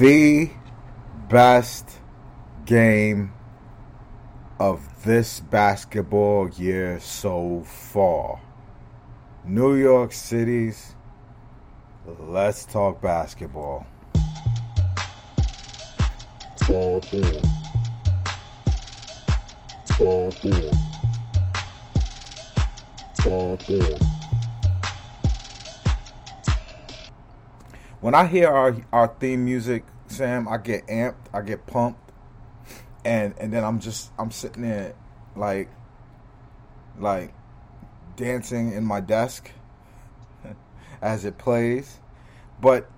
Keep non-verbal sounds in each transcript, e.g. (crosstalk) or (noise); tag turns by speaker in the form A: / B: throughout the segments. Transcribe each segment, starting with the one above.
A: The best game of this basketball year so far. New York City's Let's Talk Basketball.
B: On. Talk on.
A: When I hear our our theme music, Sam, I get amped, I get pumped, and and then I'm just I'm sitting there like like dancing in my desk (laughs) as it plays, but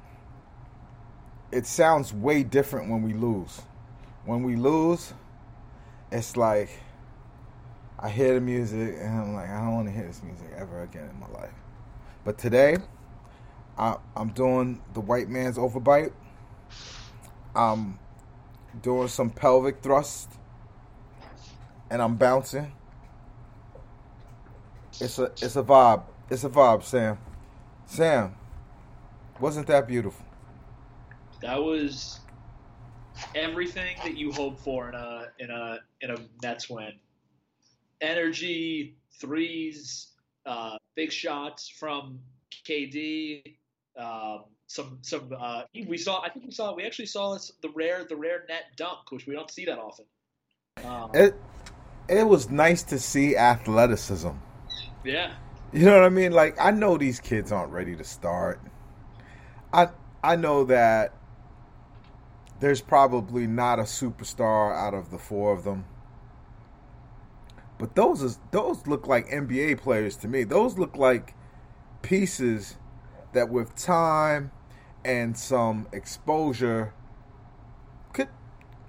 A: it sounds way different when we lose. When we lose, it's like I hear the music and I'm like, I don't want to hear this music ever again in my life. But today, I, I'm doing the white man's overbite. I'm doing some pelvic thrust, and I'm bouncing. It's a it's a vibe. It's a vibe, Sam. Sam, wasn't that beautiful?
C: That was everything that you hope for in a in a in a Nets win. Energy, threes, uh, big shots from KD. Um, some some uh, we saw. I think we saw. We actually saw this, the rare the rare net dunk, which we don't see that often. Um,
A: It it was nice to see athleticism.
C: yeah,
A: You know what I mean? Like I know these kids aren't ready to start. I I know that there's probably not a superstar out of the four of them. But those is those look like NBA players to me. Those look like pieces that with time and some exposure could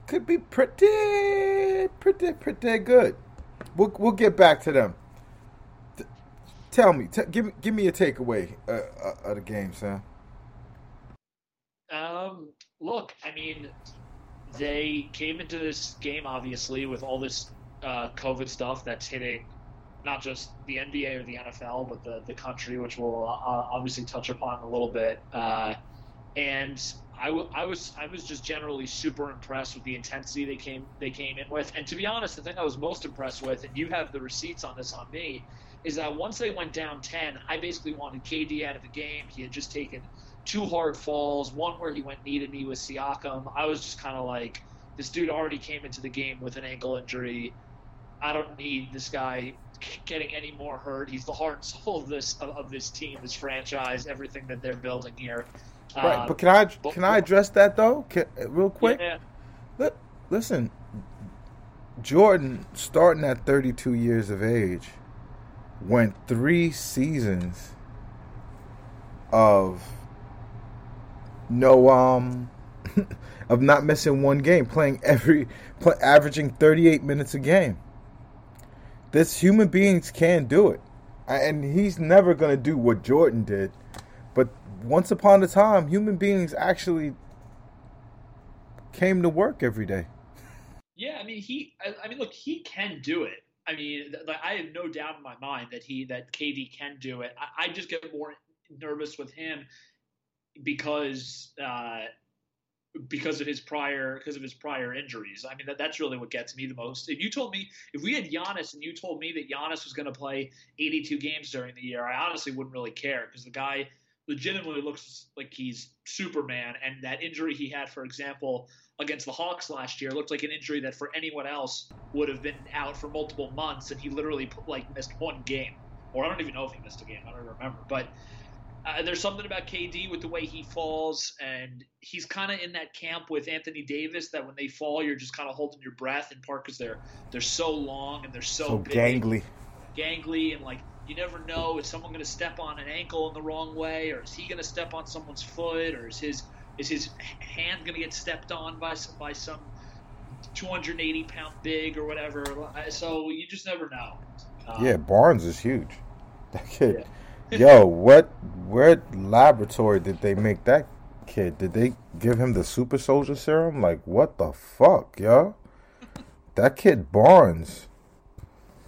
A: could be pretty pretty pretty good. We'll we'll get back to them. T- tell me, t- give me give me a takeaway uh, uh, of the game, Sam.
C: Um, look, I mean, they came into this game obviously with all this uh, COVID stuff that's hitting not just the NBA or the NFL, but the, the country, which we'll uh, obviously touch upon a little bit. Uh, and I, w- I was I was just generally super impressed with the intensity they came they came in with. And to be honest, the thing I was most impressed with, and you have the receipts on this on me, is that once they went down ten, I basically wanted KD out of the game. He had just taken two hard falls, one where he went knee to knee with Siakam. I was just kind of like, this dude already came into the game with an ankle injury. I don't need this guy getting any more hurt. He's the heart and soul of this of, this team, this franchise, everything that they're building here.
A: Right,
C: Um,
A: but can I
C: but-
A: can I address that though, can, real quick?
C: Yeah,
A: Li- Listen, Jordan, starting at 32 years of age, went three seasons of no um (laughs) of not missing one game, playing every pl- averaging 38 minutes a game. This human beings can do it, and he's never gonna do what Jordan did. But once upon a time, human beings actually came to work every day.
C: Yeah, I mean he. I, I mean, look, he can do it. I mean, like, I have no doubt in my mind that he that KD can do it. I, I just get more nervous with him because uh, because of his prior because of his prior injuries. I mean, that, that's really what gets me the most. If you told me if we had Giannis and you told me that Giannis was going to play 82 games during the year, I honestly wouldn't really care because the guy legitimately looks like he's Superman. And that injury he had, for example, against the Hawks last year, looked like an injury that for anyone else would have been out for multiple months, and he literally like missed one game, or I don't even know if he missed a game. I don't remember, but. Uh, there's something about KD with the way he falls, and he's kind of in that camp with Anthony Davis that when they fall, you're just kind of holding your breath in part because they're they're so long and they're so,
A: So
C: big
A: gangly.
C: gangly and like you never know is someone going to step on an ankle in the wrong way or is he going to step on someone's foot or is his is his hand going to get stepped on by some by some 280 pound big or whatever? So you just never know. Um,
A: Yeah, Barnes is huge. That kid. Yo, what? Where laboratory did they make that kid? Did they give him the super soldier serum? Like, what the fuck, yo? That kid Barnes.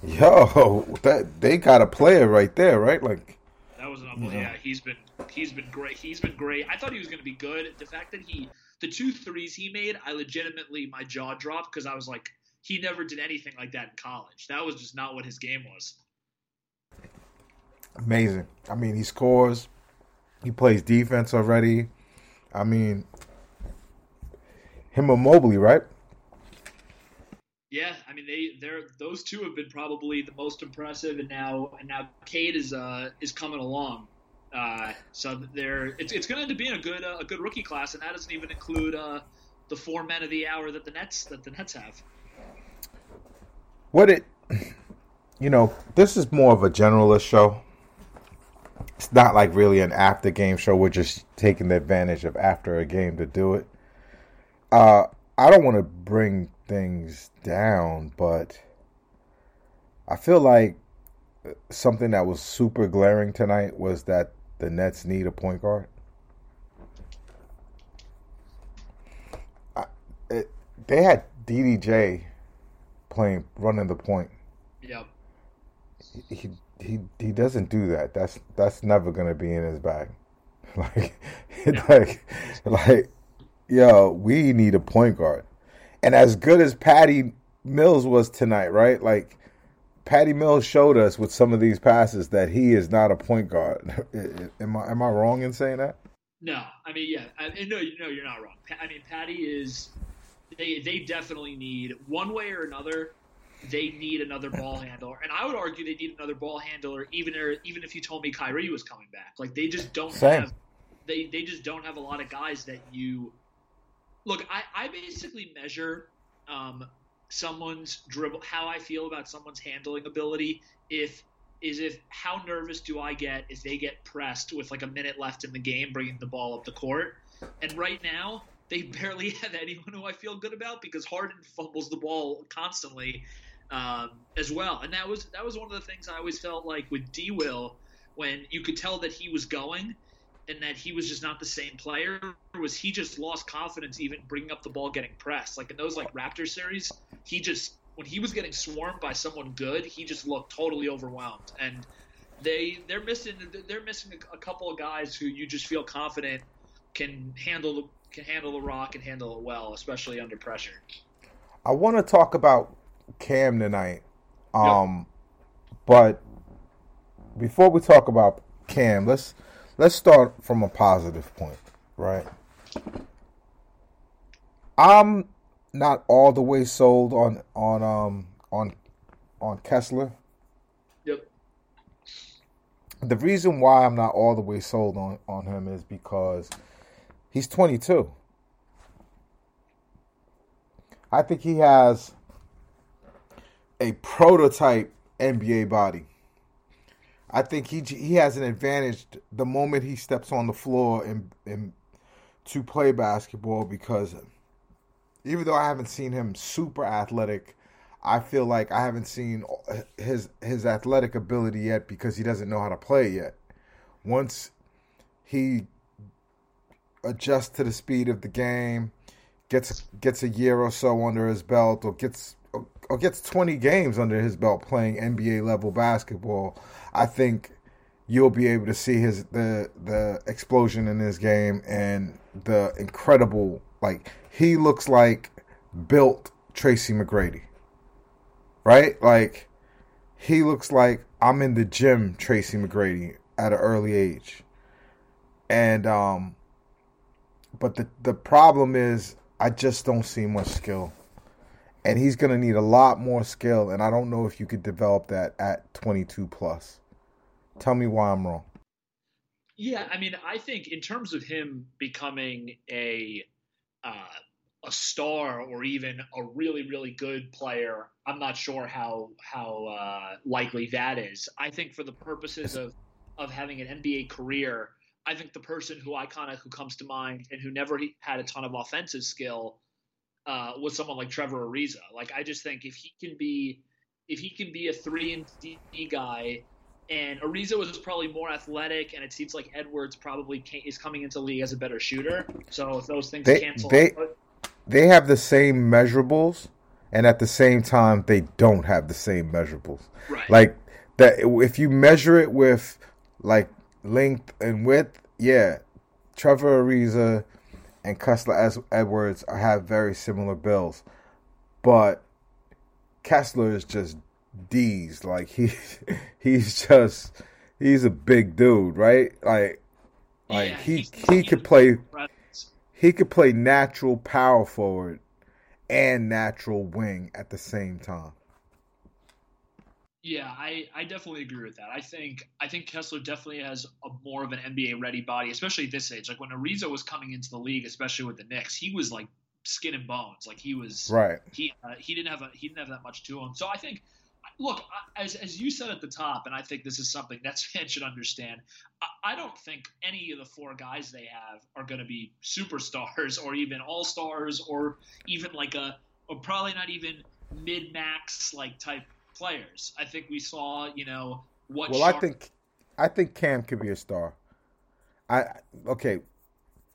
A: Yo, that they got a player right there, right? Like,
C: That was an unbelievable.
A: Yeah.
C: Yeah, he's been he's been great. He's been great. I thought he was going to be good. The fact that he the two threes he made, I legitimately my jaw dropped because I was like, he never did anything like that in college. That was just not what his game was.
A: Amazing. I mean, he scores. He plays defense already. I mean, him and Mobley, right?
C: Yeah, I mean they they're those two have been probably the most impressive, and now and now Cade is uh is coming along. Uh, so they're it's it's going to end up being a good uh, a good rookie class, and that doesn't even include uh the four men of the hour that the Nets that the Nets have.
A: what it you know this is more of a generalist show it's not like really an after game show. We're just taking the advantage of after a game to do it. Uh i don't want to bring things down but i feel like something that was super glaring tonight was that the nets need a point guard. I, it, they had ddj playing running the point.
C: Yep.
A: he he he he doesn't do that. That's that's never gonna be in his bag. (laughs) Like (laughs) like like yo, we need a point guard. And as good as Patty Mills was tonight, right? Like Patty Mills showed us with some of these passes that he is not a point guard. (laughs) am I am I wrong in saying that?
C: No, I mean, yeah, I, no, no, you're not wrong. I mean, Patty is. They they definitely need one way or another. They need another ball handler, and I would argue they need another ball handler, even or, even if you told me Kyrie was coming back. Like they just don't
A: Same.
C: have. They they just don't have a lot of guys that you. Look, I I basically measure. Um, someone's dribble how I feel about someone's handling ability if is if how nervous do I get if they get pressed with like a minute left in the game bringing the ball up the court and right now they barely (laughs) have anyone who I feel good about because Harden fumbles the ball constantly um, as well. And that was that was one of the things I always felt like with D Will when you could tell that he was going and that he was just not the same player was he just lost confidence even bringing up the ball getting pressed. Like in those like Raptor series he just when he was getting swarmed by someone good he just looked totally overwhelmed. And they they're missing they're missing a, a couple of guys who you just feel confident can handle can handle the rock and handle it well especially under pressure.
A: I want to talk about Cam tonight. Um, but before we talk about Cam, let's let's start from a positive point, right? I'm not all the way sold on on um on on Kessler.
C: yep
A: The reason why I'm not all the way sold on on him is because he's 22. I think he has a prototype NBA body. I think he he has an advantage the moment he steps on the floor and and to play basketball because even though I haven't seen him super athletic, I feel like I haven't seen his his athletic ability yet because he doesn't know how to play yet. Once he adjusts to the speed of the game, gets gets a year or so under his belt, or gets gets 20 games under his belt playing NBA level basketball, I think you'll be able to see his the the explosion in his game and the incredible like he looks like built Tracy McGrady. Right? Like he looks like I'm in the gym Tracy McGrady at an early age. And um but the the problem is I just don't see much skill. And he's going to need a lot more skill and I don't know if you could develop that at 22 plus. Tell me why I'm wrong.
C: Yeah, I mean, I think in terms of him becoming a uh, a star or even a really really good player, I'm not sure how how uh, likely that is. I think for the purposes of of having an NBA career, I think the person who I kind of who comes to mind and who never had a ton of offensive skill uh, was someone like Trevor Ariza. Like I just think if he can be if he can be a three and D guy, and Ariza was probably more athletic, and it seems like Edwards probably is coming into the league as a better shooter. So if those things
A: They-
C: cancel,
A: they-
C: out,
A: They have the same measurables, and at the same time, they don't have the same measurables.
C: right?
A: Like that, if you measure it with like length and width, yeah, Trevor Ariza and Kessler as Edwards have very similar bills, but Kessler is just D's. Like he, (laughs) he's just he's a big dude, right? Like, like
C: Yeah,
A: he he could play he could play natural power forward and natural wing at the same time.
C: Yeah, I, I definitely agree with that. I think I think Kessler definitely has a more of an NBA ready body, especially at this age. Like when Ariza was coming into the league, especially with the Knicks, he was like skin and bones. Like he was
A: Right.
C: he uh, he didn't have a, he didn't have that much to him. So I think look as as you said at the top, and I think this is something Nets (laughs) fans should understand. I, I don't think any of the four guys they have are going to be superstars or even all stars or even like a or probably not even mid max like type players. I think we saw you know what.
A: Well, I think I think Cam could be a star. I okay,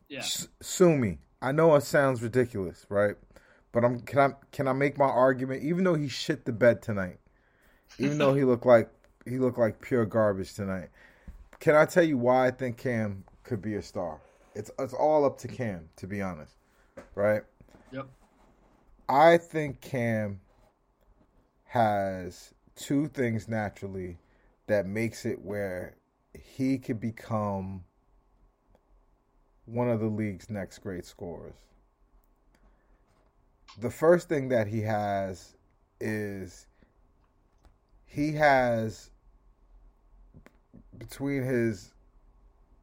C: yeah.
A: s- sue me. I know it sounds ridiculous, right? But I'm can I can I make my argument? Even though he shit the bed tonight, even though he (laughs) looked like he looked like pure garbage tonight, can I tell you why I think Cam could be a star? It's it's all up to Cam, to be honest, right?
C: Yep.
A: I think Cam has two things naturally that makes it where he could become one of the league's next great scorers. The first thing that he has is he has between his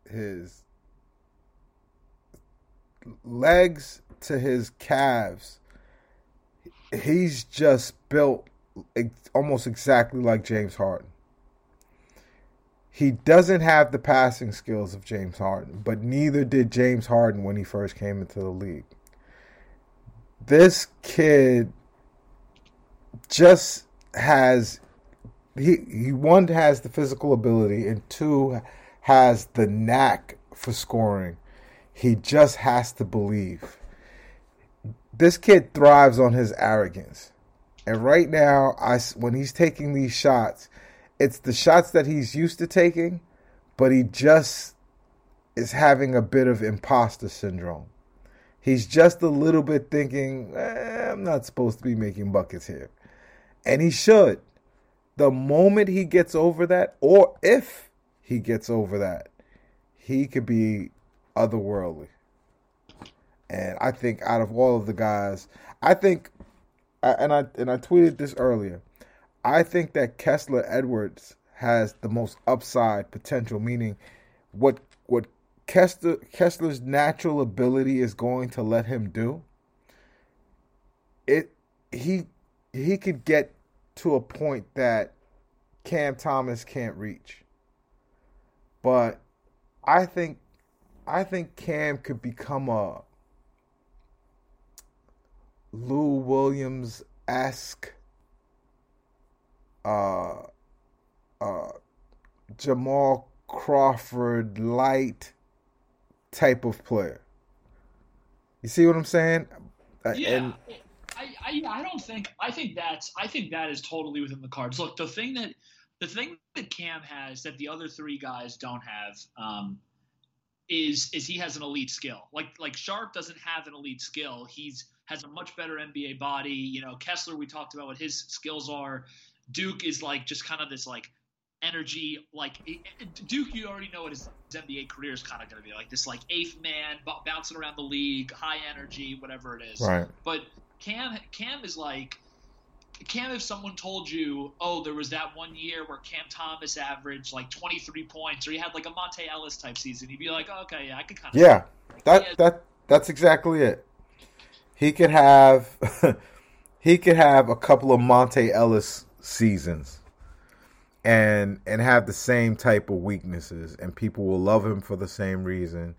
A: his legs to his calves he's just built almost exactly like James Harden. He doesn't have the passing skills of James Harden, but neither did James Harden when he first came into the league. This kid just has he he one has the physical ability and two has the knack for scoring. He just has to believe this kid thrives on his arrogance. And right now, I when he's taking these shots, it's the shots that he's used to taking, but he just is having a bit of imposter syndrome. He's just a little bit thinking, eh, I'm not supposed to be making buckets here. And he should. The moment he gets over that, or if he gets over that, he could be otherworldly. And I think out of all of the guys, I think, and I and I tweeted this earlier. I think that Kessler Edwards has the most upside potential. Meaning, what what Kessler Kessler's natural ability is going to let him do. It he he could get to a point that Cam Thomas can't reach. But I think I think Cam could become a Lou Williams esque uh uh Jamal Crawford light type of player. You see what I'm saying? Uh,
C: Yeah.
A: And
C: I, I I don't think I think that's I think that is totally within the cards. Look, the thing that the thing that Cam has that the other three guys don't have um, is is he has an elite skill. Like like Sharpe doesn't have an elite skill. He's has a much better NBA body. You know, Kessler we talked about what his skills are. Duke is like just kind of this like energy like Duke you already know what his, his NBA career is kind of going to be like this like eighth man b- bouncing around the league, high energy, whatever it is.
A: right.
C: But Cam Cam is like Cam if someone told you, oh, there was that one year where Cam Thomas averaged like 23 points or he had like a Monta Ellis type season, you'd be like, oh, okay, yeah, I could kind of
A: Yeah, that that that's exactly it. He could have (laughs) he could have a couple of Monta Ellis seasons, and and have the same type of weaknesses, and people will love him for the same reason,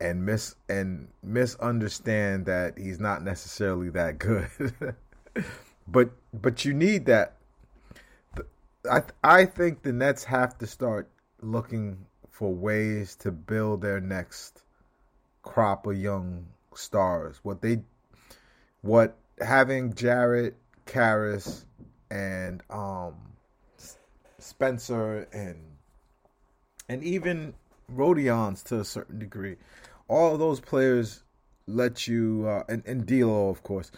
A: and miss and misunderstand that he's not necessarily that good. (laughs) but but you need that. I I think the Nets have to start looking for ways to build their next crop of young stars. What they what having Jarrett, Caris, and um Spencer and and even Rodions to a certain degree. All of those players let you uh, and and D'Lo, of course,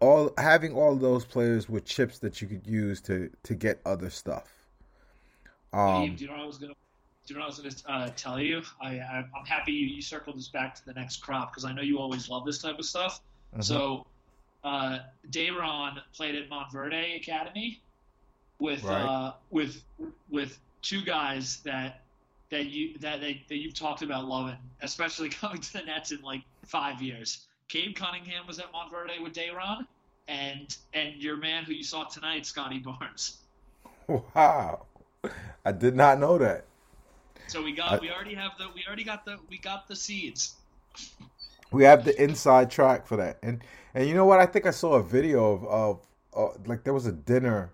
A: all having all those players with chips that you could use to to get other stuff.
C: Um, Dave, do you know what I was gonna? Do you know what I was gonna uh, tell you? I, I am happy you, you circled this back to the next crop because I know you always love this type of stuff. Mm-hmm. So, uh, Day'Ron played at Montverde Academy with right. uh, with with two guys that that you that they, that you've talked about loving, especially (laughs) coming to the Nets in like five years. Cade Cunningham was at Montverde with Day'Ron, and and your man who you saw tonight, Scotty Barnes. (laughs)
A: Wow, I did not know that.
C: So we got I, we already have the we already got the we got the seeds.
A: We have the inside track for that, and and you know what? I think I saw a video of of uh, like there was a dinner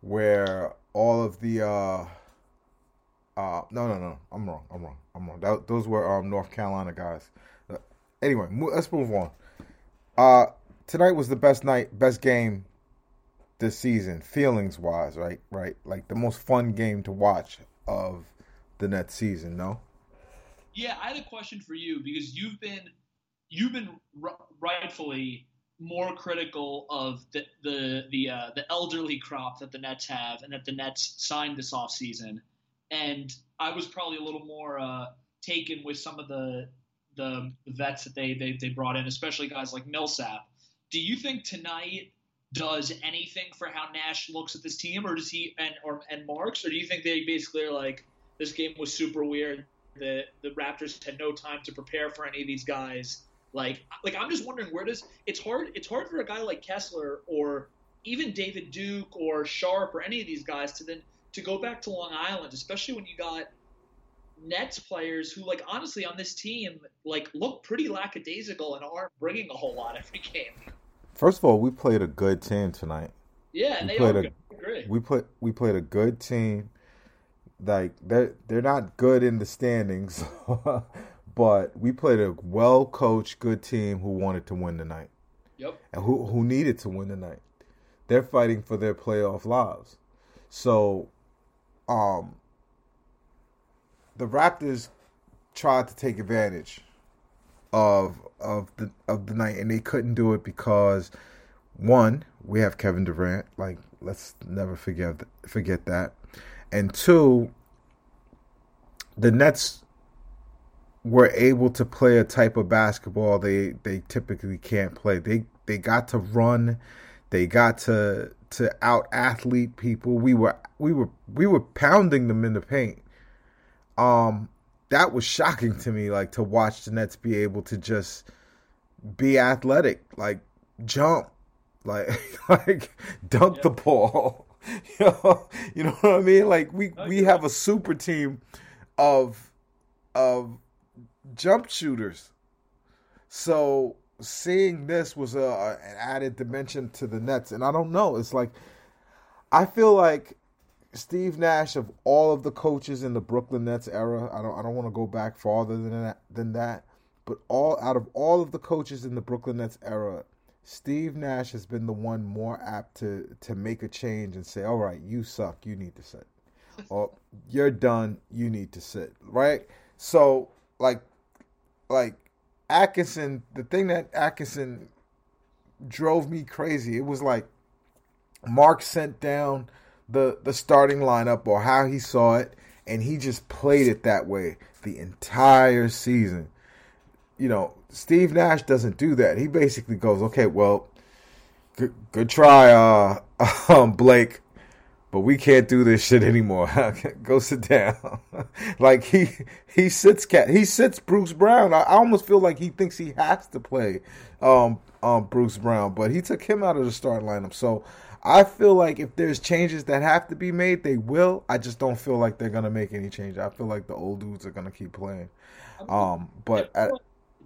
A: where all of the uh uh no no no I'm wrong I'm wrong I'm wrong that, those were um North Carolina guys. Uh, anyway, let's move on. Uh tonight was the best night, best game this season, feelings wise, right? Right, like the most fun game to watch of the Nets season. No.
C: Yeah, I had a question for you because you've been you've been r- rightfully more critical of the the the, uh, the elderly crop that the Nets have and that the Nets signed this offseason. And I was probably a little more uh, taken with some of the the vets that they, they they brought in, especially guys like Millsap. Do you think tonight does anything for how Nash looks at this team, or does he and or and Marks, or do you think they basically are like this game was super weird? The the Raptors had no time to prepare for any of these guys like, like I'm just wondering where does it's hard. It's hard for a guy like Kessler or even David Duke or Sharpe or any of these guys to then to go back to Long Island, especially when you got Nets players who, like, honestly, on this team, like, look pretty lackadaisical and aren't bringing a whole lot every game.
A: First of all, we played a good team tonight.
C: Yeah, and
A: we
C: they played
A: a,
C: great.
A: We put we played a good team. Like they're they're not good in the standings, (laughs) but we played a well coached, good team who wanted to win tonight.
C: Yep.
A: And who who needed to win tonight. They're fighting for their playoff lives. So um the Raptors tried to take advantage of of the of the night and they couldn't do it because one, we have Kevin Durant, like let's never forget forget that. And two, the Nets were able to play a type of basketball they they typically can't play. They they got to run, they got to to out athlete people. We were we were we were pounding them in the paint. Um that was shocking to me like to watch the Nets be able to just be athletic, like jump, like (laughs) like dunk the ball. (laughs) you know, you know what I mean? Like we we have a super team of of jump shooters. So seeing this was a, an added dimension to the Nets, and I don't know. It's like I feel like Steve Nash of all of the coaches in the Brooklyn Nets era. I don't I don't want to go back farther than that than that, but all out of all of the coaches in the Brooklyn Nets era, Steve Nash has been the one more apt to to make a change and say, "All right, you suck. You need to sit." (laughs) or oh, you're done. You need to sit. Right? So like like Atkinson, the thing that Atkinson drove me crazy. It was like Mark sent down the the starting lineup or how he saw it, and he just played it that way the entire season. You know, Steve Nash doesn't do that. He basically goes, "Okay, well, good, good try, uh, (laughs) um, Blake but we can't do this shit anymore. (laughs) Go sit down. (laughs) like he he sits cat he sits Bruce Brown. I, I, almost feel like he thinks he has to play um um Bruce Brown, but he took him out of the starting lineup. So I feel like if there's changes that have to be made, they will. I just don't feel like they're gonna make any change. I feel like the old dudes are gonna keep playing. Um, but at,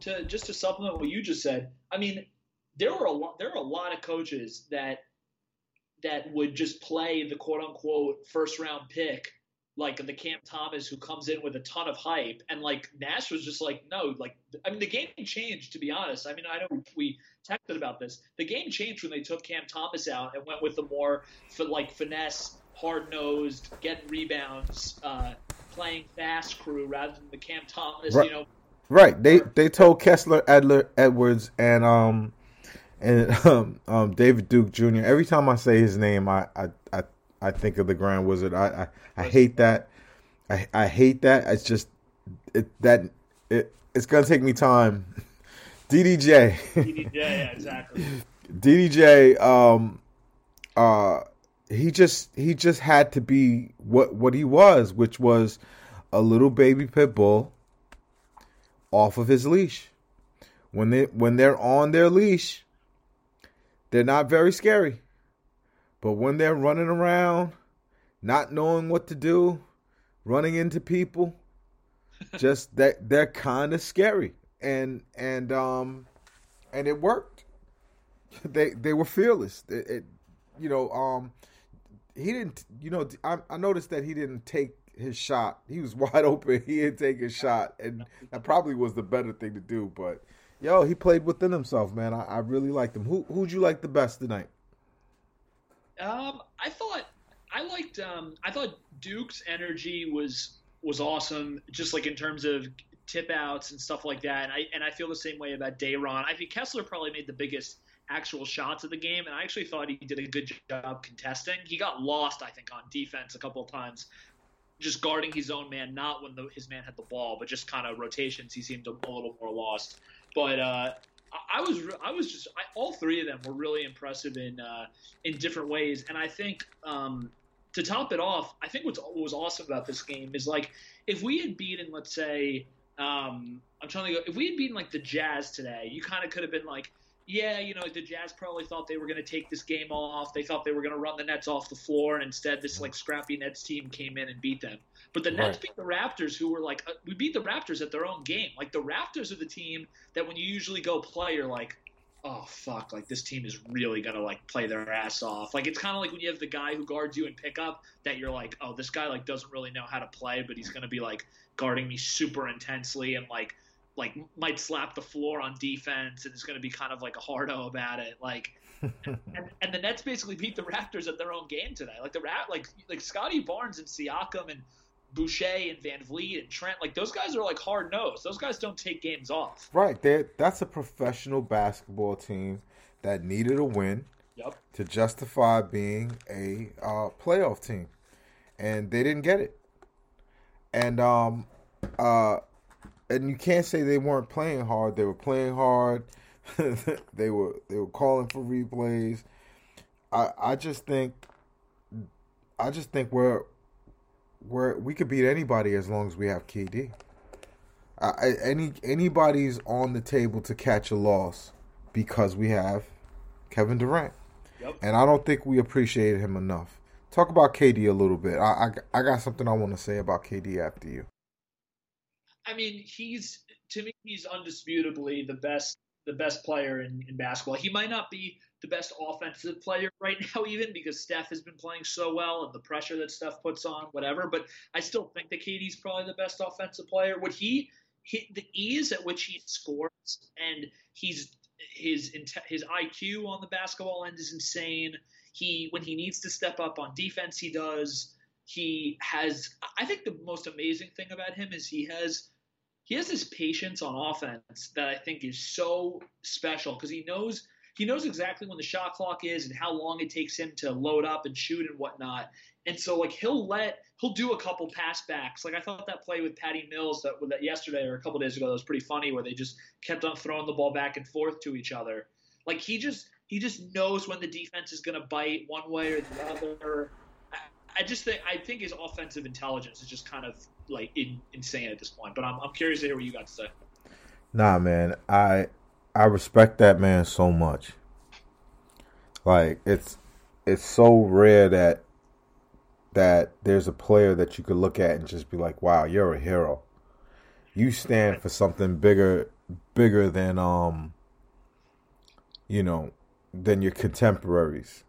C: to just to supplement what you just said, I mean, there were a lot. There are a lot of coaches that that would just play the quote unquote first round pick, like the Cam Thomas who comes in with a ton of hype, and like Nash was just like, no, like I mean, the game changed. To be honest, I mean, I know we texted about this. The game changed when they took Cam Thomas out and went with the more like finesse, hard nosed, getting rebounds, uh, playing fast crew rather than the Cam Thomas,
A: Right.
C: you know.
A: right, they they told Kessler, Adler, Edwards, and um and (laughs) um, um David Duke Jr. Every time I say his name, I I I, I think of the Grand Wizard. I I, I hate that. I I hate that. It's just it that it it's gonna take me time. (laughs) DDJ.
C: DDJ, yeah, exactly. (laughs)
A: DDJ, um, uh, he just he just had to be what what he was, which was a little baby pit bull off of his leash. When they when they're on their leash, they're not very scary. But when they're running around, not knowing what to do, running into people, (laughs) just that they're kind of scary. And and um and it worked they they were fearless. It, it, you know, um, he didn't. You know, I, I noticed that he didn't take his shot. He was (laughs) wide open. He didn't take his shot, and that probably was the better thing to do. But yo, he played within himself, man. I, I really liked him. Who who'd you like the best tonight?
C: Um, I thought I liked. Um, I thought Duke's energy was was awesome. Just like in terms of tip outs and stuff like that. And I and I feel the same way about Day'Ron. I think Kessler probably made the biggest actual shots of the game, and I actually thought he did a good job contesting. He got lost, I think, on defense a couple of times, just guarding his own man, not when the, his man had the ball, but just kind of rotations. He seemed a, a little more lost. But uh, I, was I was just I, all three of them were really impressive in uh, in different ways, and I think. Um, to top it off, I think what's, what was awesome about this game is like if we had beaten, let's say, um, I'm trying to go. If we had beaten like the Jazz today, you kind of could have been like, yeah, you know, the Jazz probably thought they were going to take this game off. They thought they were going to run the Nets off the floor, and instead, this like scrappy Nets team came in and beat them. But the Nets
A: Right.
C: beat the Raptors, who were like, uh, we beat the Raptors at their own game. Like the Raptors are the team that when you usually go play, you're like, oh fuck, like this team is really gonna like play their ass off. Like it's kind of like when you have the guy who guards you in pickup that you're like, oh, this guy like doesn't really know how to play, but he's gonna be like guarding me super intensely and like like might slap the floor on defense and it's gonna be kind of like a hardo about it. Like (laughs) and, and the Nets basically beat the Raptors at their own game today. Like the Rat, like like Scotty Barnes and Siakam and Boucher and VanVleet and Trent, like those guys are like hard nosed. Those guys don't take games off.
A: Right, there. That's a professional basketball team that needed a win
C: Yep.
A: to justify being a uh, playoff team, and they didn't get it. And um, uh, and you can't say they weren't playing hard. They were playing hard. (laughs) they were they were calling for replays. I I just think I just think we're we're we could beat anybody as long as we have KD. I, any anybody's on the table to catch a loss because we have Kevin Durant.
C: Yep.
A: And I don't think we appreciate him enough. Talk about KD a little bit. I I, I got something I want to say about KD after you.
C: I mean, he's to me, he's undisputably the best the best player in, in basketball. He might not be the best offensive player right (laughs) now, even because Steph has been playing so well and the pressure that Steph puts on, whatever. But I still think that KD's probably the best offensive player. Would he, he the ease at which he scores and he's his his IQ on the basketball end is insane. He when he needs to step up on defense, he does. He has. I think the most amazing thing about him is he has he has this patience on offense that I think is so special because he knows he knows exactly when the shot clock is and how long it takes him to load up and shoot and whatnot. And so like he'll let he'll do a couple pass backs. Like I thought that play with Patty Mills that that yesterday or a couple days ago that was pretty funny where they just kept on throwing the ball back and forth to each other. Like he just he just knows when the defense is going to bite one way or the other. I, I just think I think his offensive intelligence is just kind of like in, insane at this point. But I'm I'm curious to hear what you got to say.
A: Nah, man, I I respect that man so much. Like it's it's so rare that that there's a player that you could look at and just be like, "Wow, you're a hero." You stand for something bigger, bigger than um, you know, than your contemporaries.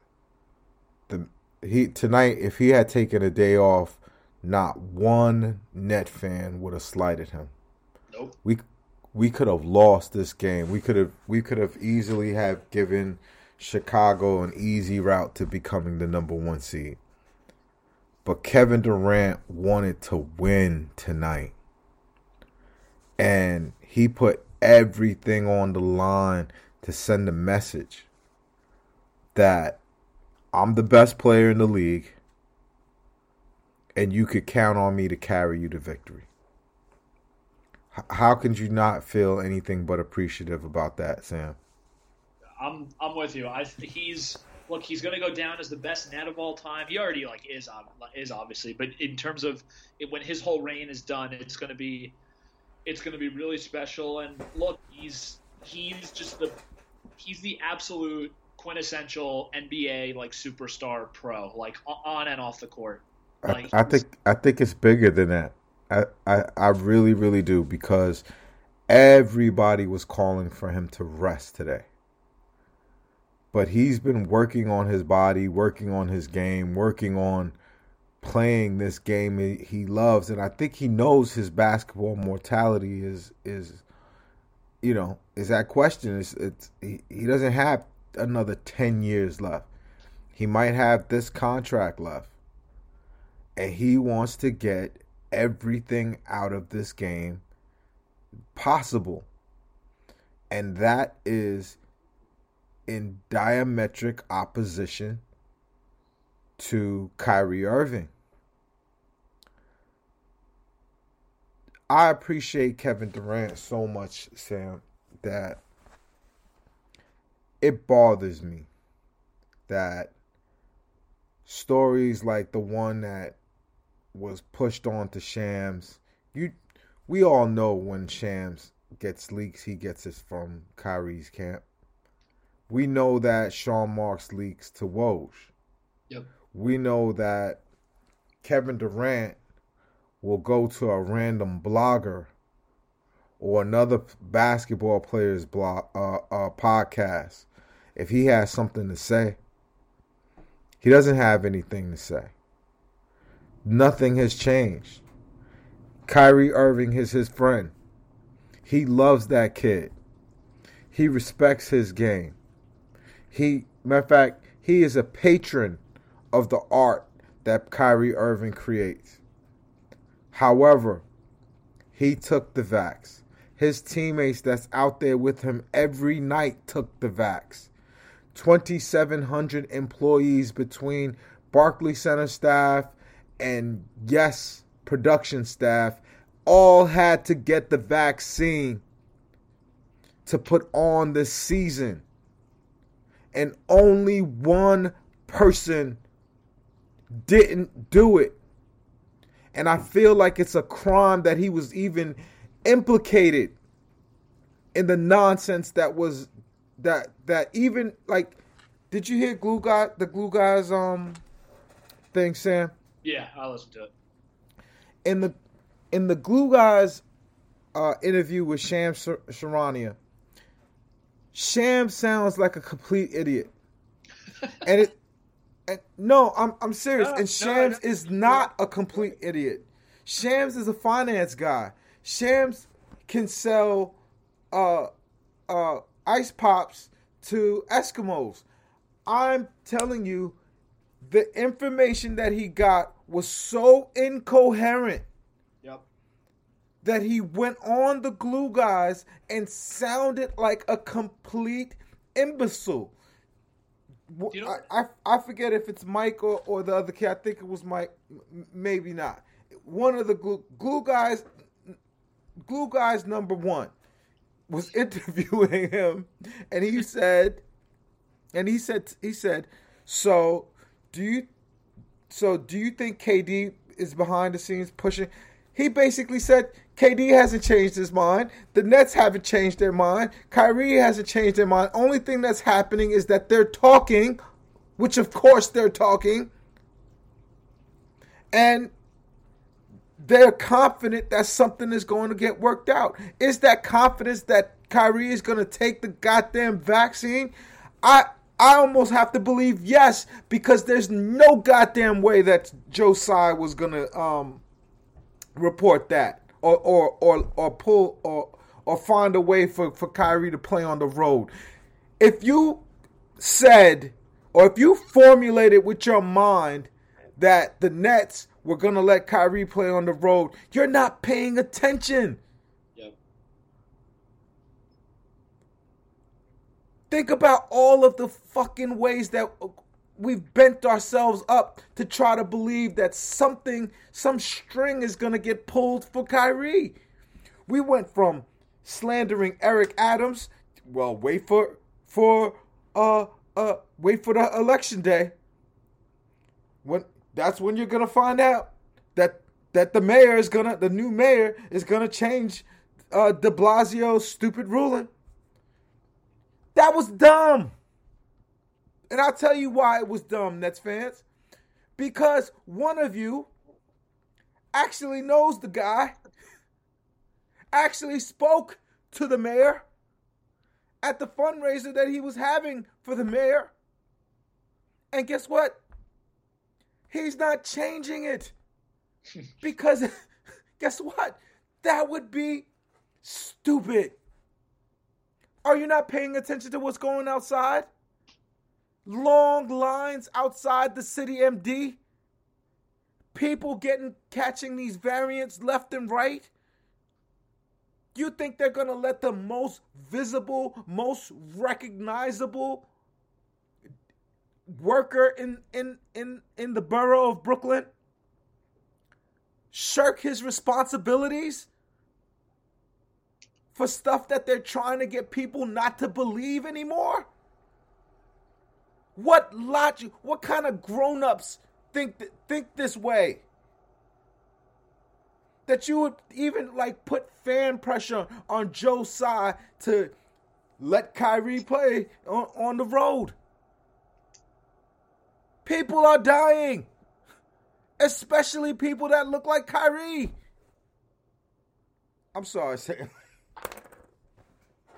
A: The he tonight, if he had taken a day off, not one net fan would have slighted him.
C: Nope.
A: We we could have lost this game. We could have we could have easily have given Chicago an easy route to becoming the number one seed. But Kevin Durant wanted to win tonight. And he put everything on the line to send a message that I'm the best player in the league and you could count on me to carry you to victory. H- How can you not feel anything but appreciative about that, Sam?
C: I'm I'm with you. I he's look he's going to go down as the best net of all time. He already like is is obviously, but in terms of it, when his whole reign is done, it's going to be it's going to be really special. And look, he's he's just the he's the absolute quintessential NBA like superstar pro, like on and off the court.
A: I, I think I think it's bigger than that. I, I I really really do because everybody was calling for him to rest today. But he's been working on his body, working on his game, working on playing this game he, he loves and I think he knows his basketball mortality is is you know, is that question it's, it's he, he doesn't have another 10 years left. He might have this contract left and he wants to get everything out of this game possible. And that is in diametric opposition to Kyrie Irving. I appreciate Kevin Durant so much, Sam, that it bothers me that stories like the one that was pushed on to Shams. You, we all know when Shams gets leaks, he gets it from Kyrie's camp. We know that Sean Marks leaks to Woj.
C: Yep.
A: We know that Kevin Durant will go to a random blogger or another basketball player's blog uh, uh, podcast if he has something to say. He doesn't have anything to say. Nothing has changed. Kyrie Irving is his friend. He loves that kid. He respects his game. He, matter of fact, he is a patron of the art that Kyrie Irving creates. However, he took the vax. His teammates that's out there with him every night took the vax. 2,700 employees between Barclay Center staff and yes, production staff all had to get the vaccine to put on this season. And only one person didn't do it. And I feel like it's a crime that he was even implicated in the nonsense that was that that even like did you hear glue guy the glue guys um thing sam
C: Yeah, I listened to it.
A: in the in the glue guys uh interview with sham Shar- Charania sham sounds like a complete idiot. (laughs) And it and no i'm i'm serious.
C: No,
A: and shams
C: know.
A: is not a complete idiot. Shams is a finance guy. Shams can sell uh uh ice pops to eskimos. I'm telling you the information that he got was so incoherent
C: Yep.
A: that he went on the glue guys and sounded like a complete imbecile.
C: You know-
A: I, I, I forget if it's Mike or, or the other kid. I think it was Mike. Maybe not. One of the glue, glue guys, glue guys number one, was (laughs) interviewing him, and he said, and he said, he said, so do you so do you think KD is behind the scenes pushing? He basically said KD hasn't changed his mind. The Nets haven't changed their mind. Kyrie hasn't changed their mind. Only thing that's happening is that they're talking which of course they're talking, and they're confident that something is going to get worked out. Is that confidence that Kyrie is going to take the goddamn vaccine? I I almost have to believe yes because there's no goddamn way that Joe Tsai was to um, report that or or or or pull or or find a way for for Kyrie to play on the road. If you said or if you formulated with your mind that the Nets were to let Kyrie play on the road, you're not paying attention. Think about all of the fucking ways that we've bent ourselves up to try to believe that something, some string is going to get pulled for Kyrie. We went from slandering Eric Adams, well, wait for for uh uh wait for the election day. When that's when you're gonna find out that that the mayor is gonna the new mayor is gonna change uh de Blasio's stupid ruling. That was dumb. And I'll tell you why it was dumb, Nets fans. Because one of you actually knows the guy, actually spoke to the mayor at the fundraiser that he was having for the mayor. And guess what? He's not changing it. (laughs) Because (laughs) guess what? That would be stupid. Are you not paying attention to what's going outside? Long lines outside the city MD. People getting catching these variants left and right. You think they're going to let the most visible, most recognizable worker in in in in the borough of Brooklyn shirk his responsibilities for stuff that they're trying to get people not to believe anymore? What logic? What kind of grown-ups think th- think this way? That you would even like put fan pressure on Joe Tsai to let Kyrie play on, on the road. People are dying, especially people that look like Kyrie. I'm sorry, (laughs) Sam.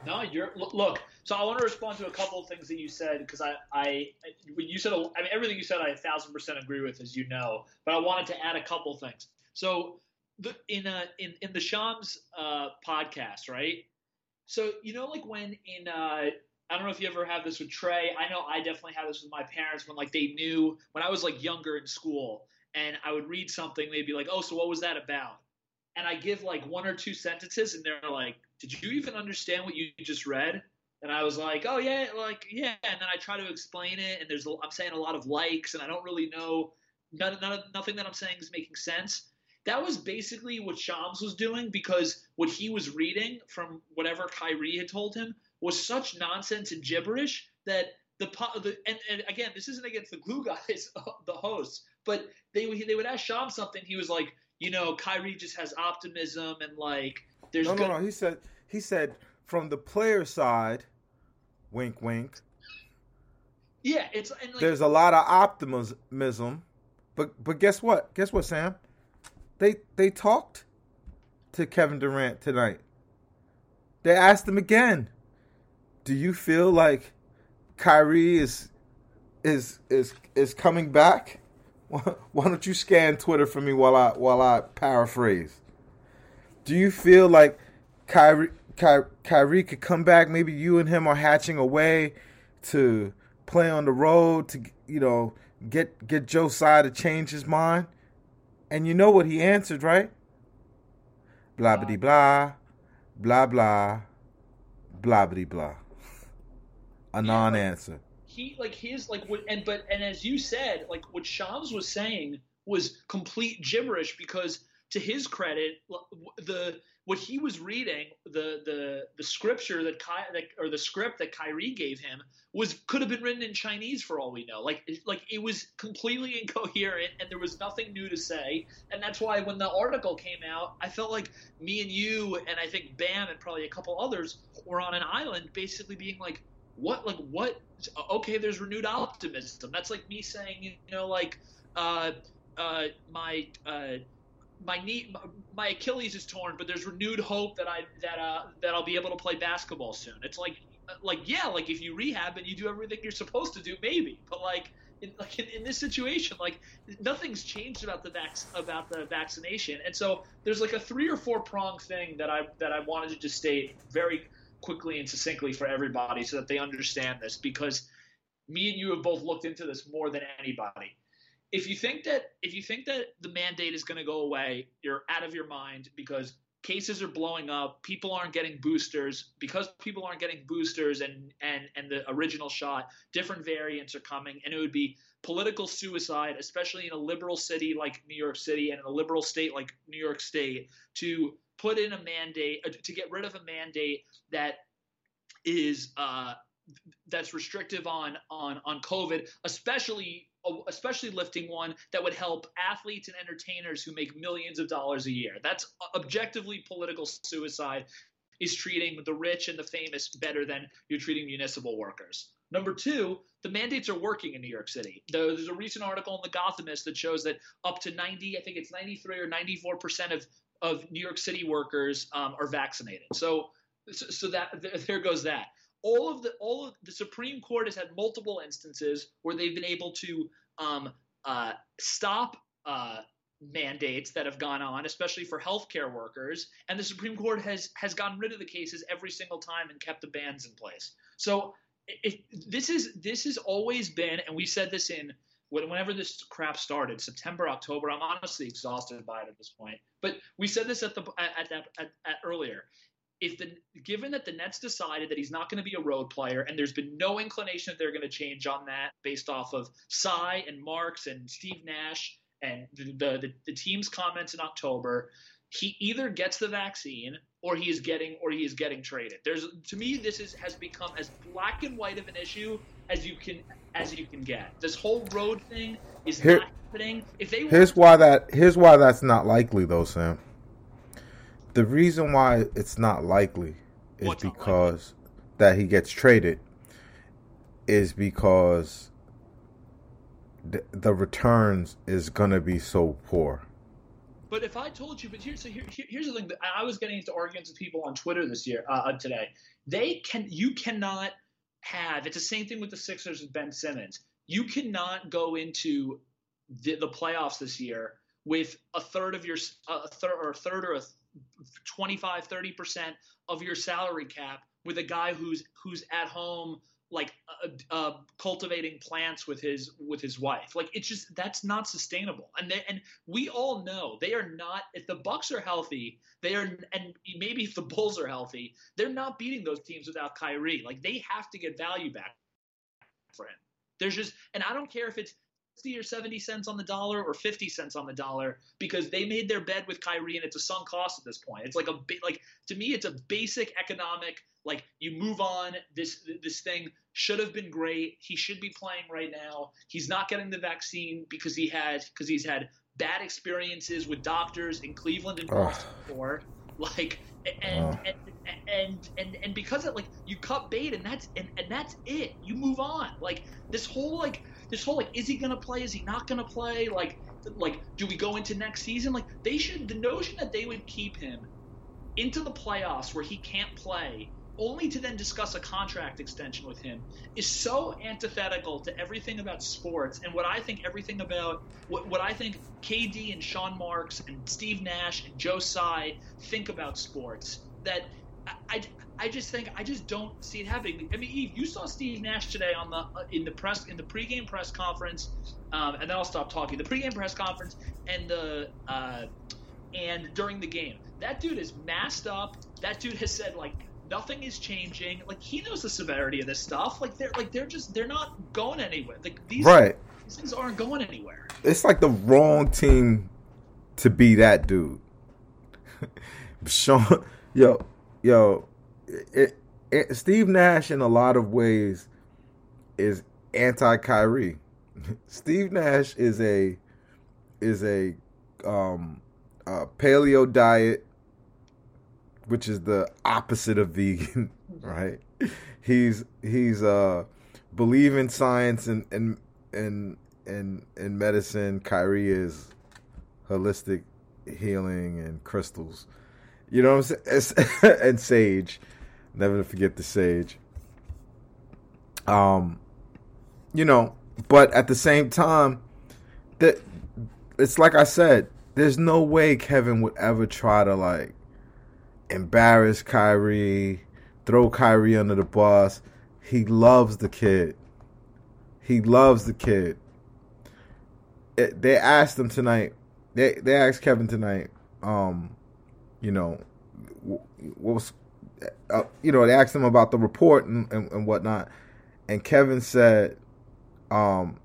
C: No, you're look. So I want to respond to a couple of things that you said because I, I, when you said, I mean, everything you said, I a thousand percent agree with, as you know. But I wanted to add a couple things. So, the, in a in in the Shams uh, podcast, right? So you know, like when in uh, I don't know if you ever have this with Trey. I know I definitely had this with my parents when like they knew when I was like younger in school, and I would read something, they'd be like, "Oh, so what was that about?" And I give like one or two sentences, and they're like, "Did you even understand what you just read?" And I was like, "Oh yeah, like yeah." And then I try to explain it, and there's I'm saying a lot of likes, and I don't really know none, none nothing that I'm saying is making sense. That was basically what Shams was doing because what he was reading from whatever Kyrie had told him was such nonsense and gibberish that the, the and, and again, this isn't against the glue guys, (laughs) the hosts, but they they would ask Shams something. He was like, you know, Kyrie just has optimism and like there's
A: no,
C: good-
A: no, no. He said he said from the player side, wink, wink.
C: Yeah, it's and like,
A: There's a lot of optimism, but but guess what? Guess what, Sam? They they talked to Kevin Durant tonight. They asked him again. Do you feel like Kyrie is is is is coming back? (laughs) Why don't you scan Twitter for me while I while I paraphrase? Do you feel like Kyrie Ky- Kyrie could come back? Maybe you and him are hatching a way to play on the road to you know get get Joe Tsai to change his mind. And you know what he answered, right? Blah blah blah, blah blah, blah blah blah. A non-answer.
C: He like his like what and but and as you said, like what Shams was saying was complete gibberish because to his credit, the what he was reading, the the the scripture that Ky, that, or the script that Kyrie gave him was could have been written in Chinese for all we know. Like like it was completely (laughs) incoherent and there was nothing new to say. And that's why when the article came out, I felt like me and you and I think Bam and probably a couple others were on an island, basically being like, what like what okay there's renewed optimism. That's like me saying you know like uh uh my uh my knee my Achilles is torn but there's renewed hope that I that uh that I'll be able to play basketball soon. It's like like yeah like if you rehab and you do everything you're supposed to do maybe. But like in, like in, in, this situation, like nothing's changed about the vac- about the vaccination, and so there's like a three or four prong thing that I that I wanted to just state very quickly and succinctly for everybody so that they understand this because me and you have both looked into this more than anybody. If you think that if you think that the mandate is going to go away, you're out of your mind because cases are blowing up people aren't getting boosters because people aren't getting boosters and and and the original shot different variants are coming and it would be political suicide especially in a liberal city like new york city and in a liberal state like new york state to put in a mandate uh, to get rid of a mandate that is uh, that's restrictive on on on covid especially especially lifting one that would help athletes and entertainers who make millions of dollars a year. That's objectively political suicide is treating the rich and the famous better than you're treating municipal workers. Number two, the mandates are working in New York City. There's a recent article in the Gothamist that shows that up to 90, I think it's 93 or 94 percent of of New York City workers um, are vaccinated. So, so that there goes that all of the all of the Supreme Court has had multiple instances where they've been able to um, uh, stop uh, mandates that have gone on, especially for healthcare workers, and the Supreme Court has has gotten rid of the cases every single time and kept the bans in place. So it, this is this has always been, and we said this in whenever this crap started, September, October. I'm honestly exhausted by it at this point. But we said this at the at that at, at, earlier if the given that the Nets decided that he's not going to be a road player, and there's been no inclination that they're going to change on that based off of Tsai and Marks and Steve Nash and the, the, the team's comments in October, he either gets the vaccine or he is getting or he is getting traded. There's to me this is has become as black and white of an issue as you can as you can get. This whole road thing is Here, not happening. If they
A: here's why that here's why that's not likely though, Sam the reason why it's not likely is What's because that he gets traded is because the, the returns is going to be so poor.
C: But if I told you, but here's so here, here's the thing. that I was getting into arguments with people on Twitter this year, uh, uh, today. They can, you cannot have. It's the same thing with the Sixers and Ben Simmons. You cannot go into the, the playoffs this year with a third of your a third or a third or a 25 30% of your salary cap with a guy who's who's at home like uh, uh, cultivating plants with his with his wife. Like it's just that's not sustainable. And they, and we all know they are not if the bucks are healthy they are and maybe if the bulls are healthy they're not beating those teams without Kyrie. Like they have to get value back for him. There's just and I don't care if it's 60 or 70 cents on the dollar or 50 cents on the dollar because they made their bed with Kyrie and it's a sunk cost at this point. It's like a bit like to me it's a basic economic like you move on this this thing should have been great. He should be playing right now. He's not getting the vaccine because he had because he's had bad experiences with doctors in Cleveland and Baltimore. Like and, and, and and and because of like you cut bait and that's and, and that's it. You move on. Like this whole like this whole like is he gonna play? Is he not gonna play? Like like do we go into next season? Like they should the notion that they would keep him into the playoffs where he can't play only to then discuss a contract extension with him is so antithetical to everything about sports and what I think everything about what, what I think KD and Sean Marks and Steve Nash and Joe Tsai think about sports that I, I, just think I just don't see it happening. I mean, Eve, you saw Steve Nash today on the uh, in the press in the pregame press conference, um, and then I'll stop talking. The pregame press conference and the uh, and during the game, that dude is masked up. That dude has said like nothing is changing. Like he knows the severity of this stuff. Like they're like they're just they're not going anywhere. Like these
A: right.
C: These things aren't going anywhere.
A: It's like the wrong team to be that dude. (laughs) Sean, yo, yo, it, it, Steve Nash in a lot of ways is anti Kyrie. (laughs) Steve Nash is a is a um a paleo diet, which is the opposite of vegan. (laughs) right? He's he's uh believe in science and and and and in medicine. Kyrie is holistic healing and crystals. You know what I'm saying? (laughs) and sage. Never forget the sage. Um, you know, but at the same time, that it's like I said, there's no way Kevin would ever try to like embarrass Kyrie, throw Kyrie under the bus. He loves the kid. He loves the kid. It, they asked him tonight. They they asked Kevin tonight. Um, you know, what was, uh, you know, they asked him about the report and, and, and whatnot, and Kevin said, um,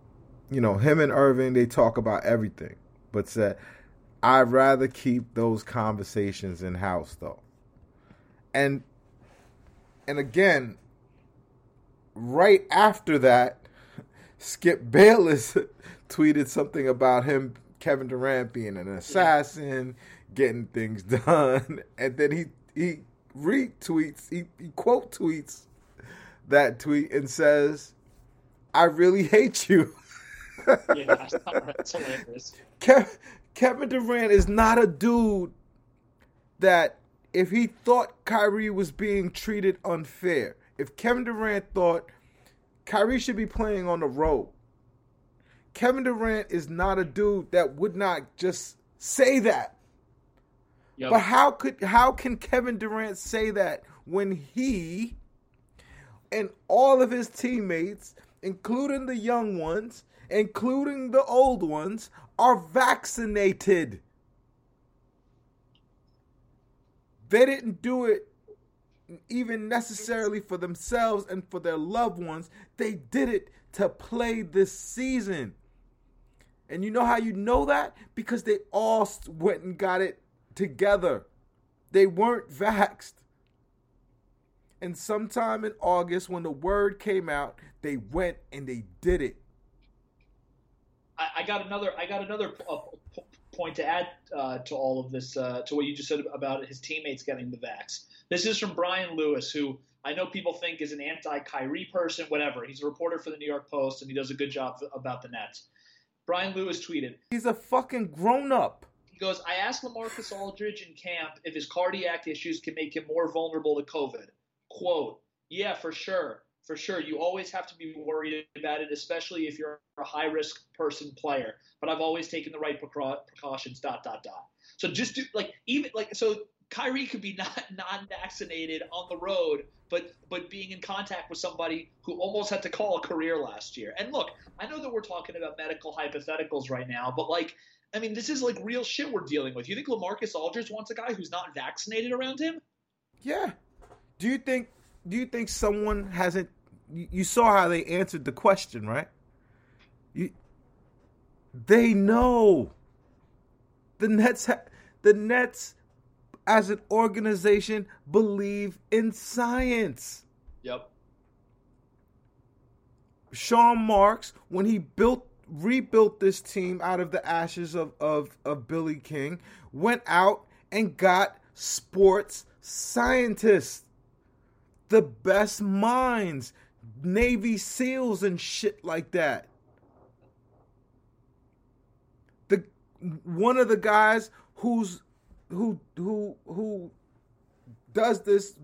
A: you know, him and Irving they talk about everything, but said, I'd rather keep those conversations in house though, and and again, right after that, Skip Bayless (laughs) tweeted something about him, Kevin Durant being an assassin, getting things (laughs) done, and then he he retweets, he, he quote tweets that tweet and says, "I really hate you." (laughs)
C: yeah, that's hilarious.
A: Kev, Kevin Durant is not a dude that if he thought Kyrie was being treated unfair, if Kevin Durant thought Kyrie should be playing on the road, Kevin Durant is not a dude that would not just say that.
C: Yep.
A: But how could how can Kevin Durant say that when he and all of his teammates, including the young ones, including the old ones, are vaccinated? They didn't do it even necessarily for themselves and for their loved ones. They did it to play this season. And you know how you know that? Because they all went and got it together. They weren't vaxxed. And sometime in August, when the word came out, they went and they did it.
C: I, I got another. I got another uh, p- point to add uh, to all of this, uh, to what you just said about his teammates getting the vax. This is from Brian Lewis, who I know people think is an anti-Kyrie person. Whatever. He's a reporter for the New York Post, and he does a good job about the Nets. Brian Lewis tweeted.
A: He's a fucking grown up.
C: Goes, I asked LaMarcus Aldridge in camp if his cardiac issues can make him more vulnerable to COVID. Quote, yeah, for sure. For sure. You always have to be worried about it, especially if you're a high risk person player. But I've always taken the right precautions, dot, dot, dot. So just do, like, even, like, so Kyrie could be not non vaccinated on the road, but but being in contact with somebody who almost had to call a career last year. And look, I know that we're talking about medical hypotheticals right now, but like I mean, this is like real shit we're dealing with. You think LaMarcus Aldridge wants a guy who's not vaccinated around him?
A: Yeah. Do you think? Do you think someone hasn't? You saw how they answered the question, right? You, they know. The Nets. Ha, the Nets, as an organization, believe in science.
C: Yep.
A: Sean Marks, when he built rebuilt this team out of the ashes of, of, of Billy King, went out and got sports scientists, the best minds, Navy SEALs and shit like that. The one of the guys who's who who who does this,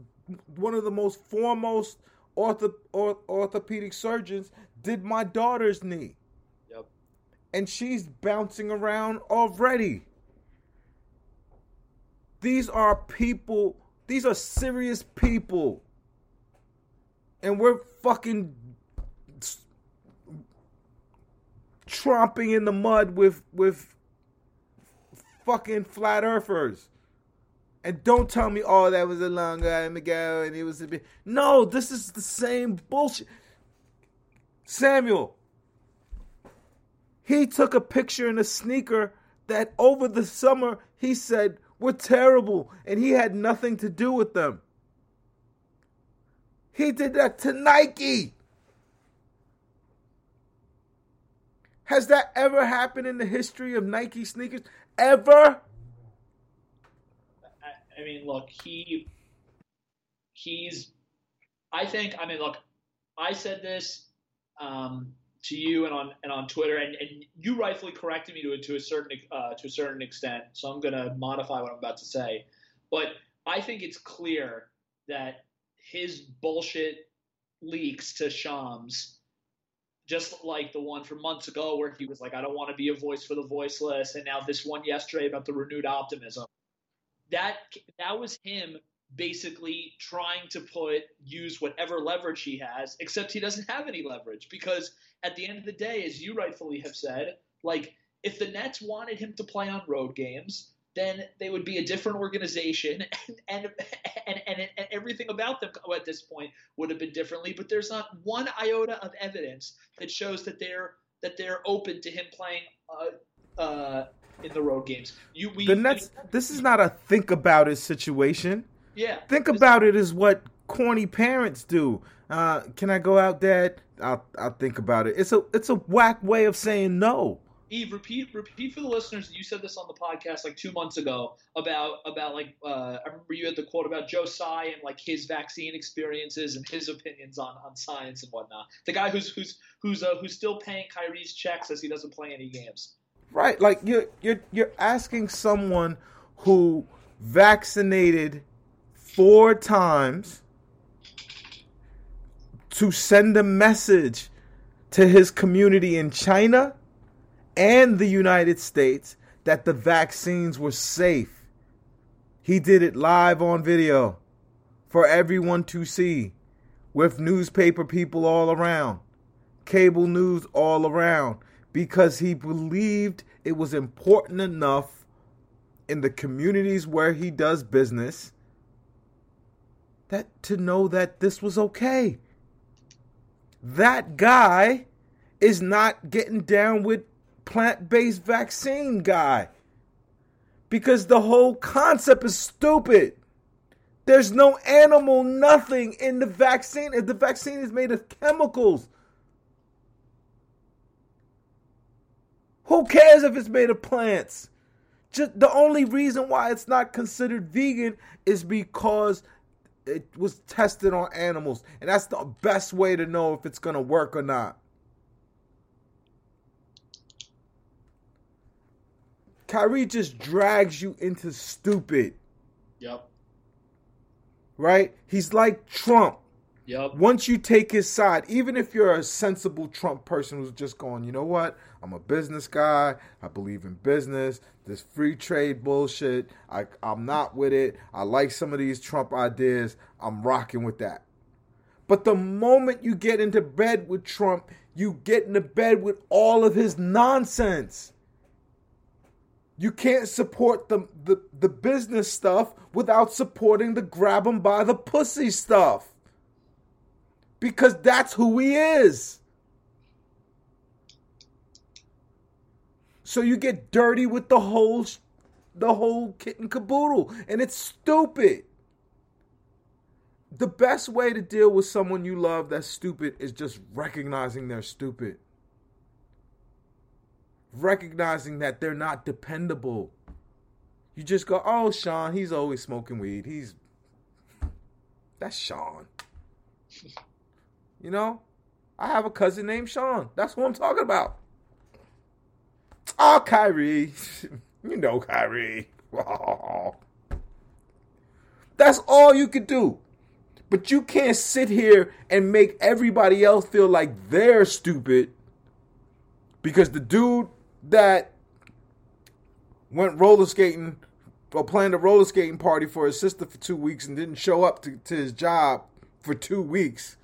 A: one of the most foremost orth, orthopedic surgeons, did my daughter's knee and she's bouncing around already. These are people, these are serious people. And we're fucking tromping in the mud with with fucking flat earthers. And don't tell me, oh, that was a long time ago and it was a bit. No, this is the same bullshit. Samuel, he took a picture in a sneaker that over the summer he said were terrible and he had nothing to do with them. He did that to Nike. Has that ever happened in the history of Nike sneakers? Ever?
C: I mean, look, he he's I think. I mean, look, I said this um, to you and on and on Twitter, and, and you rightfully corrected me to to a certain uh, to a certain extent. So I'm going to modify what I'm about to say, but I think it's clear that his bullshit leaks to Shams, just like the one from months ago where he was like, "I don't want to be a voice for the voiceless," and now this one yesterday about the renewed optimism. That that was him basically trying to put use whatever leverage he has, except he doesn't have any leverage because at the end of the day, as you rightfully have said, like if the Nets wanted him to play on road games, then they would be a different organization (laughs) and and, and, and, and everything about them at this point would have been differently. But there's not one iota of evidence that shows that they're that they're open to him playing uh, uh, in the road games. You we
A: The Nets. This is not a think about it situation.
C: Yeah.
A: Think about it as what corny parents do. Uh, can I go out, Dad? I'll I'll think about it. It's a it's a whack way of saying no.
C: Eve, repeat repeat for the listeners. You said this on the podcast like two months ago about about like uh, I remember you had the quote about Joe Tsai and like his vaccine experiences and his opinions on, on science and whatnot. The guy who's who's who's uh, who's still paying Kyrie's checks as he doesn't play any games.
A: Right, like you're you're you're asking someone who vaccinated four times to send a message to his community in China and the United States that the vaccines were safe. He did it live on video for everyone to see with newspaper people all around, cable news all around, because he believed it was important enough in the communities where he does business that to know that this was okay. That guy is not getting down with plant-based vaccine guy because the whole concept is stupid. There's no animal nothing in the vaccine. If the vaccine is made of chemicals. Who cares if it's made of plants? Just the only reason why it's not considered vegan is because it was tested on animals, and that's the best way to know if it's gonna work or not. Kyrie just drags you into stupid,
C: Yep.
A: right? He's like Trump.
C: Yep.
A: Once you take his side, even if you're a sensible Trump person who's just going, you know what? I'm a business guy. I believe in business. This free trade bullshit, I, I'm not with it. I like some of these Trump ideas. I'm rocking with that. But the moment you get into bed with Trump, you get into bed with all of his nonsense. You can't support the, the, the business stuff without supporting the grab him by the pussy stuff because that's who he is. So you get dirty with the whole the whole kit and caboodle and it's stupid. The best way to deal with someone you love that's stupid is just recognizing they're stupid. Recognizing that they're not dependable. You just go, "Oh, Sean, he's always smoking weed. He's that's Sean." You know, I have a cousin named Sean. That's what I'm talking about. Oh, Kyrie. (laughs) you know Kyrie. (laughs) That's all you could do. But you can't sit here and make everybody else feel like they're stupid because the dude that went roller skating or planned a roller skating party for his sister for two weeks and didn't show up to, to his job for two weeks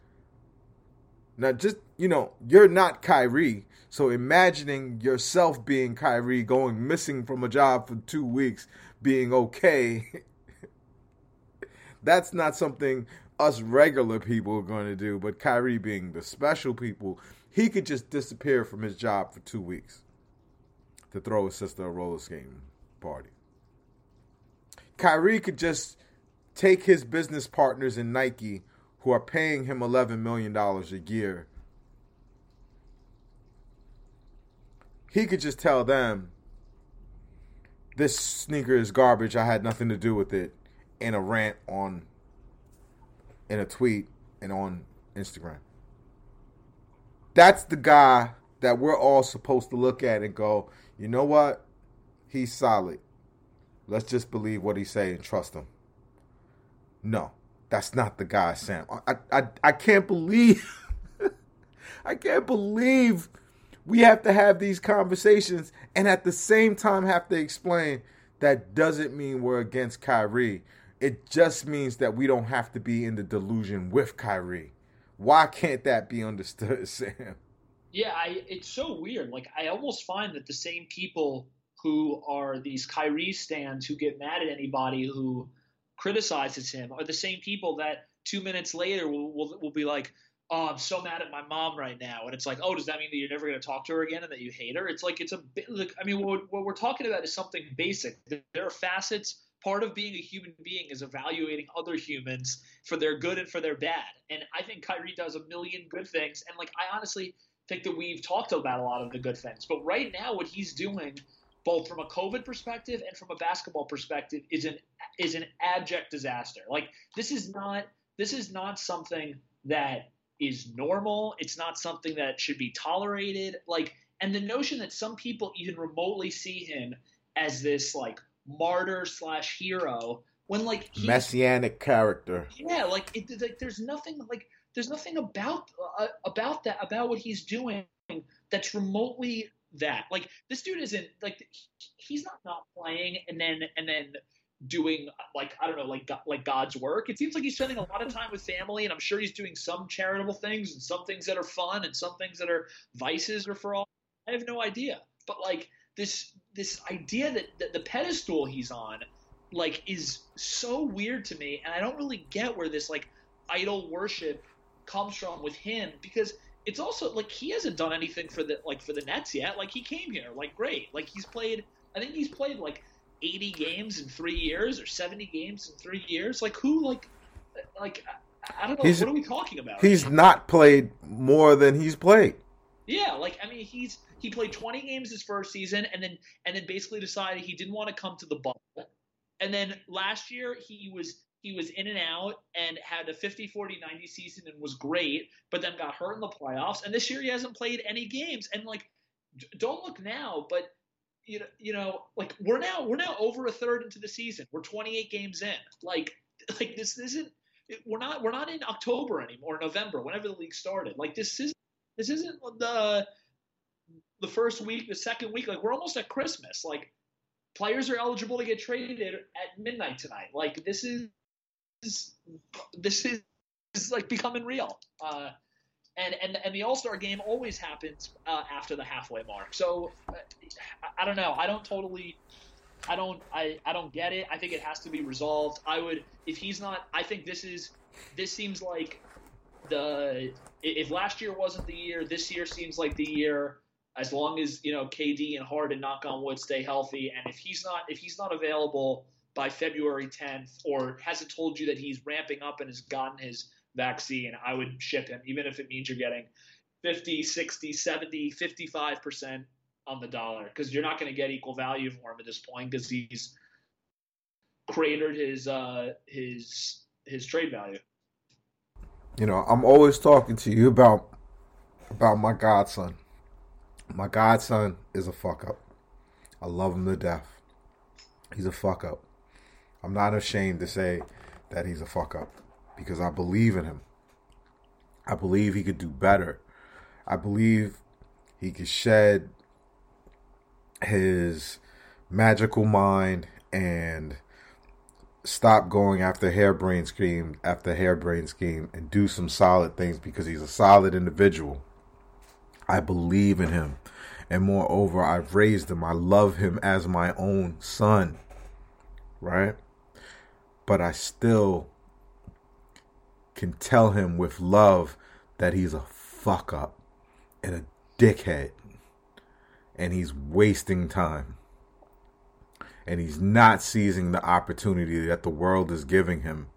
A: now, just you know, you're not Kyrie, so imagining yourself being Kyrie, going missing from a job for two weeks, being okay, (laughs) that's not something us regular people are going to do. But Kyrie, being the special people, he could just disappear from his job for two weeks to throw his sister a roller skating party. Kyrie could just take his business partners in Nike who are paying him $11 million a year, he could just tell them, this sneaker is garbage. I had nothing to do with it in a rant on, in a tweet, and on Instagram. That's the guy that we're all supposed to look at and go, you know what? He's solid. Let's just believe what he say and trust him. No, that's not the guy, Sam. I I, I can't believe (laughs) I can't believe we have to have these conversations and at the same time have to explain that doesn't mean we're against Kyrie. It just means that we don't have to be in the delusion with Kyrie. Why can't that be understood, (laughs) Sam?
C: Yeah, I, it's so weird. Like I almost find that the same people who are these Kyrie stands who get mad at anybody who criticizes him are the same people that two minutes later will, will, will be like, oh, I'm so mad at my mom right now. And it's like, oh, does that mean that you're never going to talk to her again and that you hate her? It's like, it's a bit, like, I mean, what, what we're talking about is something basic. There are facets. Part of being a human being is evaluating other humans for their good and for their bad. And I think Kyrie does a million good things. And like, I honestly think that we've talked about a lot of the good things. But right now, what he's doing, both from a COVID perspective and from a basketball perspective, is an is an abject disaster. Like this is not this is not something that is normal. It's not something that should be tolerated. Like, and the notion that some people even remotely see him as this like martyr slash hero when like
A: messianic character.
C: Yeah, like it, like there's nothing like there's nothing about uh, about that about what he's doing that's remotely that. Like this dude isn't like he's not not playing and then and then doing like I don't know like like God's work. It seems like he's spending a lot of time with family, and I'm sure he's doing some charitable things and some things that are fun and some things that are vices or for all. I have no idea, but like this this idea that, that the pedestal he's on like is so weird to me, and I don't really get where this like idol worship comes from with him because it's also like he hasn't done anything for the like for the Nets yet. Like he came here, like great, like he's played. I think he's played like 80 games in three years or 70 games in three years? Like who? Like, like I don't know. He's, what are we talking about?
A: He's not played more than he's played.
C: Yeah, like I mean, he's he played 20 games his first season, and then and then basically decided he didn't want to come to the bubble. And then last year he was he was in and out and had a 50 40 90 season and was great but then got hurt in the playoffs and this year he hasn't played any games and like don't look now but you know, you know, like we're now we're now over a third into the season. We're 28 games in. Like, (laughs) like this isn't. We're not we're not in October anymore, November, whenever the league started. Like this isn't this isn't the the first week, the second week. Like we're almost at Christmas. Like players are eligible to get traded at midnight tonight. Like this is this is, is like becoming real. Uh, and and and the All Star game always happens uh, after the halfway mark. So uh, I don't know. I don't totally. I don't. I, I don't get it. I think it has to be resolved. I would if he's not. I think this is. This seems like the. If last year wasn't the year, this year seems like the year. As long as you know KD and Harden, knock on wood, stay healthy, and if he's not if he's not available by February 10th, or hasn't told you that he's ramping up and has gotten his vaccine, I would ship him, even if it means you're getting 50, 60, 70, 55% on the dollar, because you're not going to get equal value for him at this point because he's cratered his uh, his his trade value.
A: You know, I'm always talking to you about about my godson. My godson is a fuck up. I love him to death. He's a fuck up. I'm not ashamed to say that he's a fuck up because I believe in him. I believe he could do better. I believe he could shed his magical mind and stop going after harebrained scheme after harebrained scheme and do some solid things because he's a solid individual. I believe in him. And moreover, I've raised him. I love him as my own son. Right? But I still can tell him with love that he's a fuck up and a dickhead and he's wasting time and he's not seizing the opportunity that the world is giving him.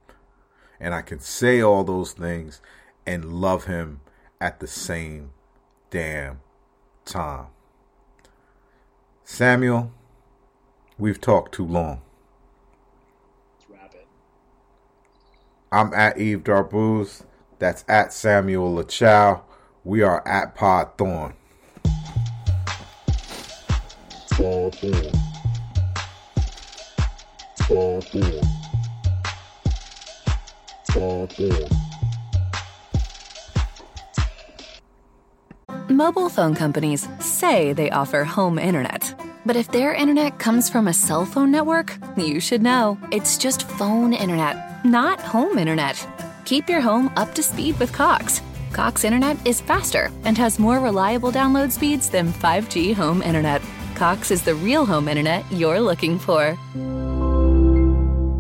A: And I can say all those things and love him at the same damn time. Samuel, we've talked too long. I'm at Eve Darbooz. That's at Samuel LaChow. We are at Pod Thorn.
B: Pod Thorn. Pod Thorn. Pod Thorn.
D: Mobile phone companies say they offer home internet. But if their internet comes from a cell phone network, you should know. It's just phone internet, not home internet. Keep your home up to speed with Cox. Cox internet is faster and has more reliable download speeds than 5G home internet. Cox is the real home internet you're looking for.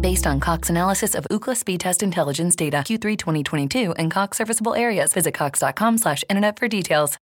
D: Based on Cox analysis of Ookla speed test intelligence data Q3 2022 and Cox serviceable areas, visit cox.com/internet for details.